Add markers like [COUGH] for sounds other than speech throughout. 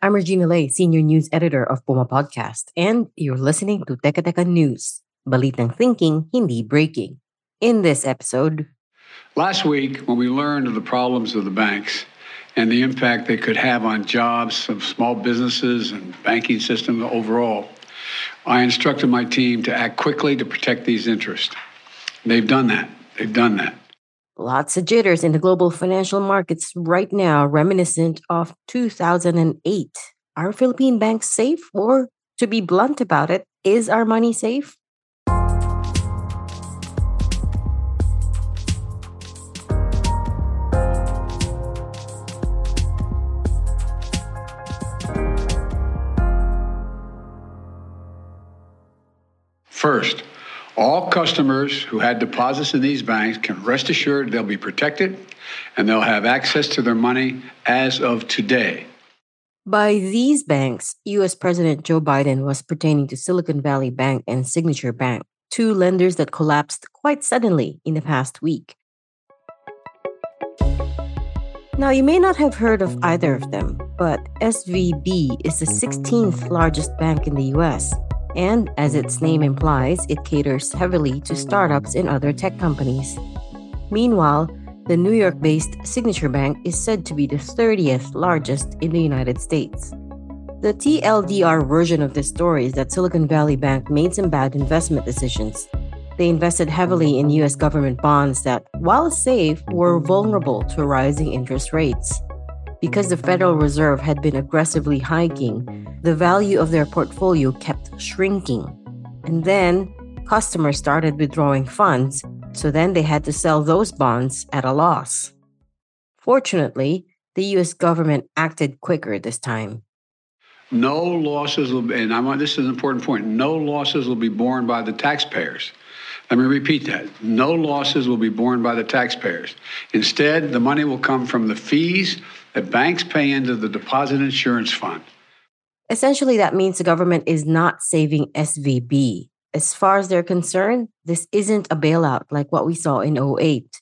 I'm Regina Lay, Senior News Editor of Puma Podcast, and you're listening to Teka Teka News, balitang thinking, hindi breaking. In this episode, Last week, when we learned of the problems of the banks and the impact they could have on jobs of small businesses and banking system overall, I instructed my team to act quickly to protect these interests. They've done that. They've done that. Lots of jitters in the global financial markets right now, reminiscent of 2008. Are Philippine banks safe? Or, to be blunt about it, is our money safe? First, all customers who had deposits in these banks can rest assured they'll be protected and they'll have access to their money as of today. By these banks, US President Joe Biden was pertaining to Silicon Valley Bank and Signature Bank, two lenders that collapsed quite suddenly in the past week. Now, you may not have heard of either of them, but SVB is the 16th largest bank in the US. And as its name implies, it caters heavily to startups and other tech companies. Meanwhile, the New York based Signature Bank is said to be the 30th largest in the United States. The TLDR version of this story is that Silicon Valley Bank made some bad investment decisions. They invested heavily in US government bonds that, while safe, were vulnerable to rising interest rates. Because the Federal Reserve had been aggressively hiking, the value of their portfolio kept shrinking. And then customers started withdrawing funds, so then they had to sell those bonds at a loss. Fortunately, the US government acted quicker this time. No losses will be, and I want this is an important point. No losses will be borne by the taxpayers. Let me repeat that. No losses will be borne by the taxpayers. Instead, the money will come from the fees that banks pay into the deposit insurance fund. Essentially, that means the government is not saving SVB. As far as they're concerned, this isn't a bailout like what we saw in 08.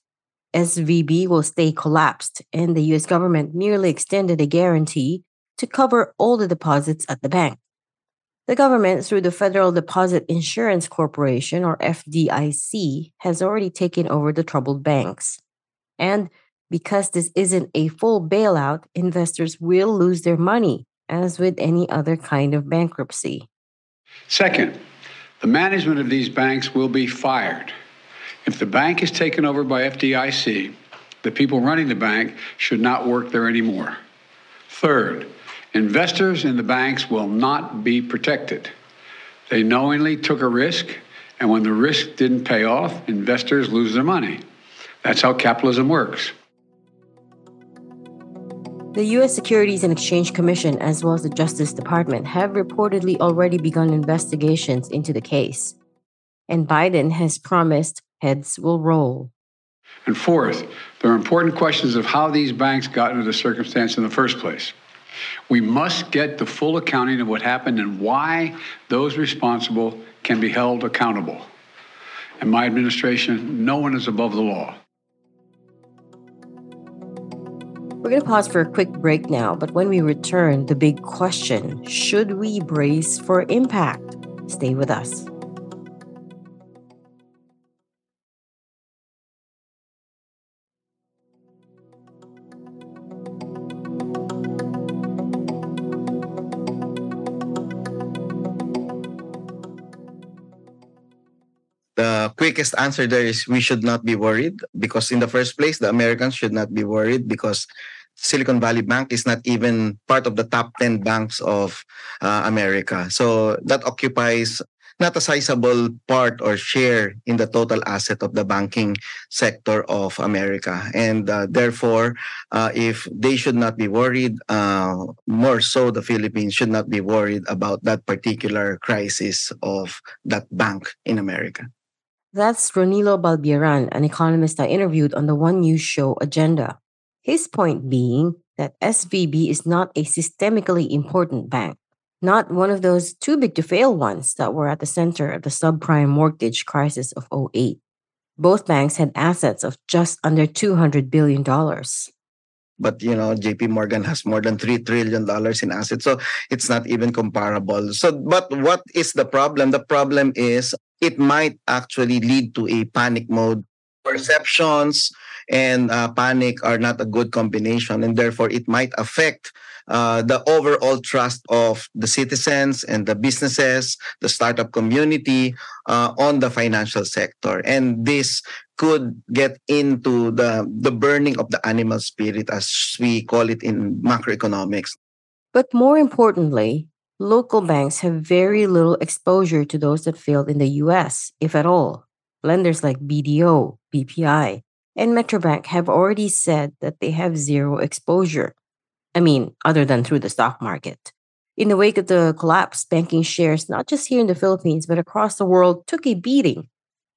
SVB will stay collapsed, and the US government merely extended a guarantee to cover all the deposits at the bank. The government, through the Federal Deposit Insurance Corporation, or FDIC, has already taken over the troubled banks. And because this isn't a full bailout, investors will lose their money, as with any other kind of bankruptcy. Second, the management of these banks will be fired. If the bank is taken over by FDIC, the people running the bank should not work there anymore. Third, investors in the banks will not be protected. They knowingly took a risk, and when the risk didn't pay off, investors lose their money. That's how capitalism works. The U.S. Securities and Exchange Commission, as well as the Justice Department, have reportedly already begun investigations into the case. And Biden has promised heads will roll. And fourth, there are important questions of how these banks got into the circumstance in the first place. We must get the full accounting of what happened and why those responsible can be held accountable. In my administration, no one is above the law. We're going to pause for a quick break now, but when we return, the big question should we brace for impact? Stay with us. The quickest answer there is we should not be worried because, in the first place, the Americans should not be worried because Silicon Valley Bank is not even part of the top 10 banks of uh, America. So that occupies not a sizable part or share in the total asset of the banking sector of America. And uh, therefore, uh, if they should not be worried, uh, more so the Philippines should not be worried about that particular crisis of that bank in America. That's Ronilo Balbieran, an economist I interviewed on the One News show Agenda. His point being that SVB is not a systemically important bank not one of those too big to fail ones that were at the center of the subprime mortgage crisis of 08. Both banks had assets of just under $200 billion. But you know, JP Morgan has more than three trillion dollars in assets. So it's not even comparable. So but what is the problem? The problem is it might actually lead to a panic mode. Perceptions and uh, panic are not a good combination, and therefore it might affect uh, the overall trust of the citizens and the businesses, the startup community uh, on the financial sector. And this could get into the, the burning of the animal spirit, as we call it in macroeconomics. But more importantly, local banks have very little exposure to those that failed in the US, if at all. Lenders like BDO, BPI, and Metrobank have already said that they have zero exposure. I mean, other than through the stock market. In the wake of the collapse, banking shares, not just here in the Philippines, but across the world, took a beating,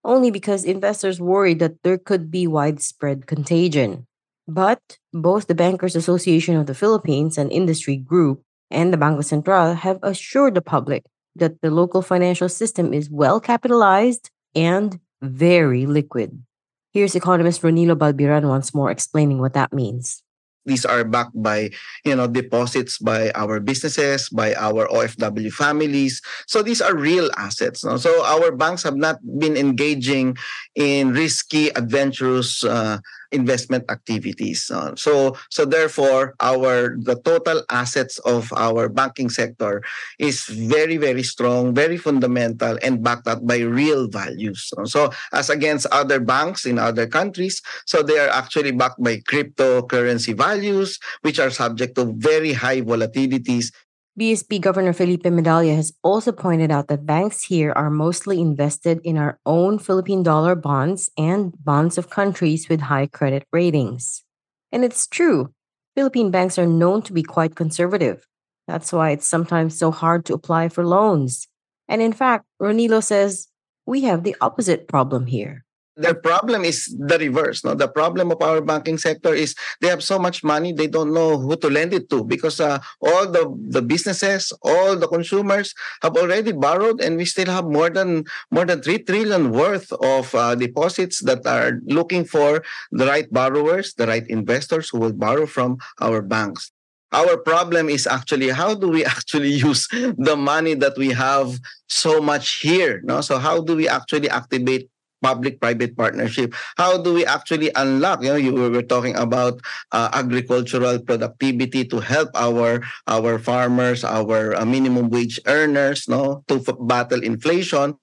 only because investors worried that there could be widespread contagion. But both the Bankers Association of the Philippines and Industry Group and the Bangko Sentral have assured the public that the local financial system is well capitalized and very liquid. Here's economist Ronilo Balbieran once more explaining what that means these are backed by you know deposits by our businesses by our ofw families so these are real assets no? so our banks have not been engaging in risky adventurous uh, investment activities. Uh, so so therefore our the total assets of our banking sector is very very strong, very fundamental and backed up by real values. So as against other banks in other countries, so they are actually backed by cryptocurrency values which are subject to very high volatilities BSP Governor Felipe Medalla has also pointed out that banks here are mostly invested in our own Philippine dollar bonds and bonds of countries with high credit ratings. And it's true, Philippine banks are known to be quite conservative. That's why it's sometimes so hard to apply for loans. And in fact, Ronilo says we have the opposite problem here their problem is the reverse. No, the problem of our banking sector is they have so much money they don't know who to lend it to because uh, all the the businesses, all the consumers have already borrowed, and we still have more than more than three trillion worth of uh, deposits that are looking for the right borrowers, the right investors who will borrow from our banks our problem is actually how do we [LAUGHS] actually use the money that we have so much here no so how do we actually activate public-private partnership. How do we actually unlock? You know, you were talking about uh, agricultural productivity to help our our farmers, our uh, minimum wage earners, no, to f- battle inflation.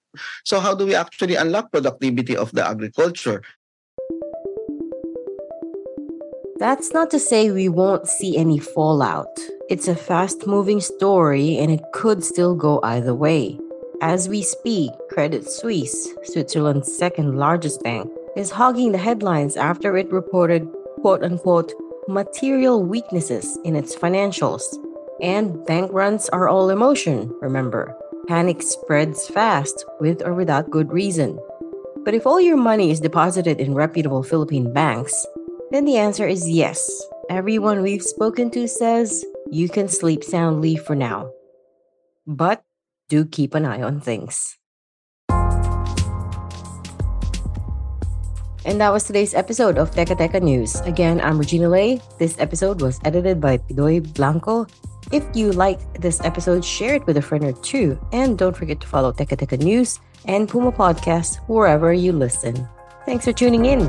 So how do we actually unlock productivity of the agriculture? That's not to say we won't see any fallout. It's a fast moving story and it could still go either way. As we speak, Credit Suisse, Switzerland's second largest bank, is hogging the headlines after it reported quote unquote material weaknesses in its financials. And bank runs are all emotion, remember. Panic spreads fast with or without good reason. But if all your money is deposited in reputable Philippine banks, then the answer is yes. Everyone we've spoken to says you can sleep soundly for now. But do keep an eye on things. And that was today's episode of Teka Teka News. Again, I'm Regina Lay. This episode was edited by Pidoy Blanco. If you liked this episode, share it with a friend or two. And don't forget to follow Teka Teka News and Puma Podcast wherever you listen. Thanks for tuning in.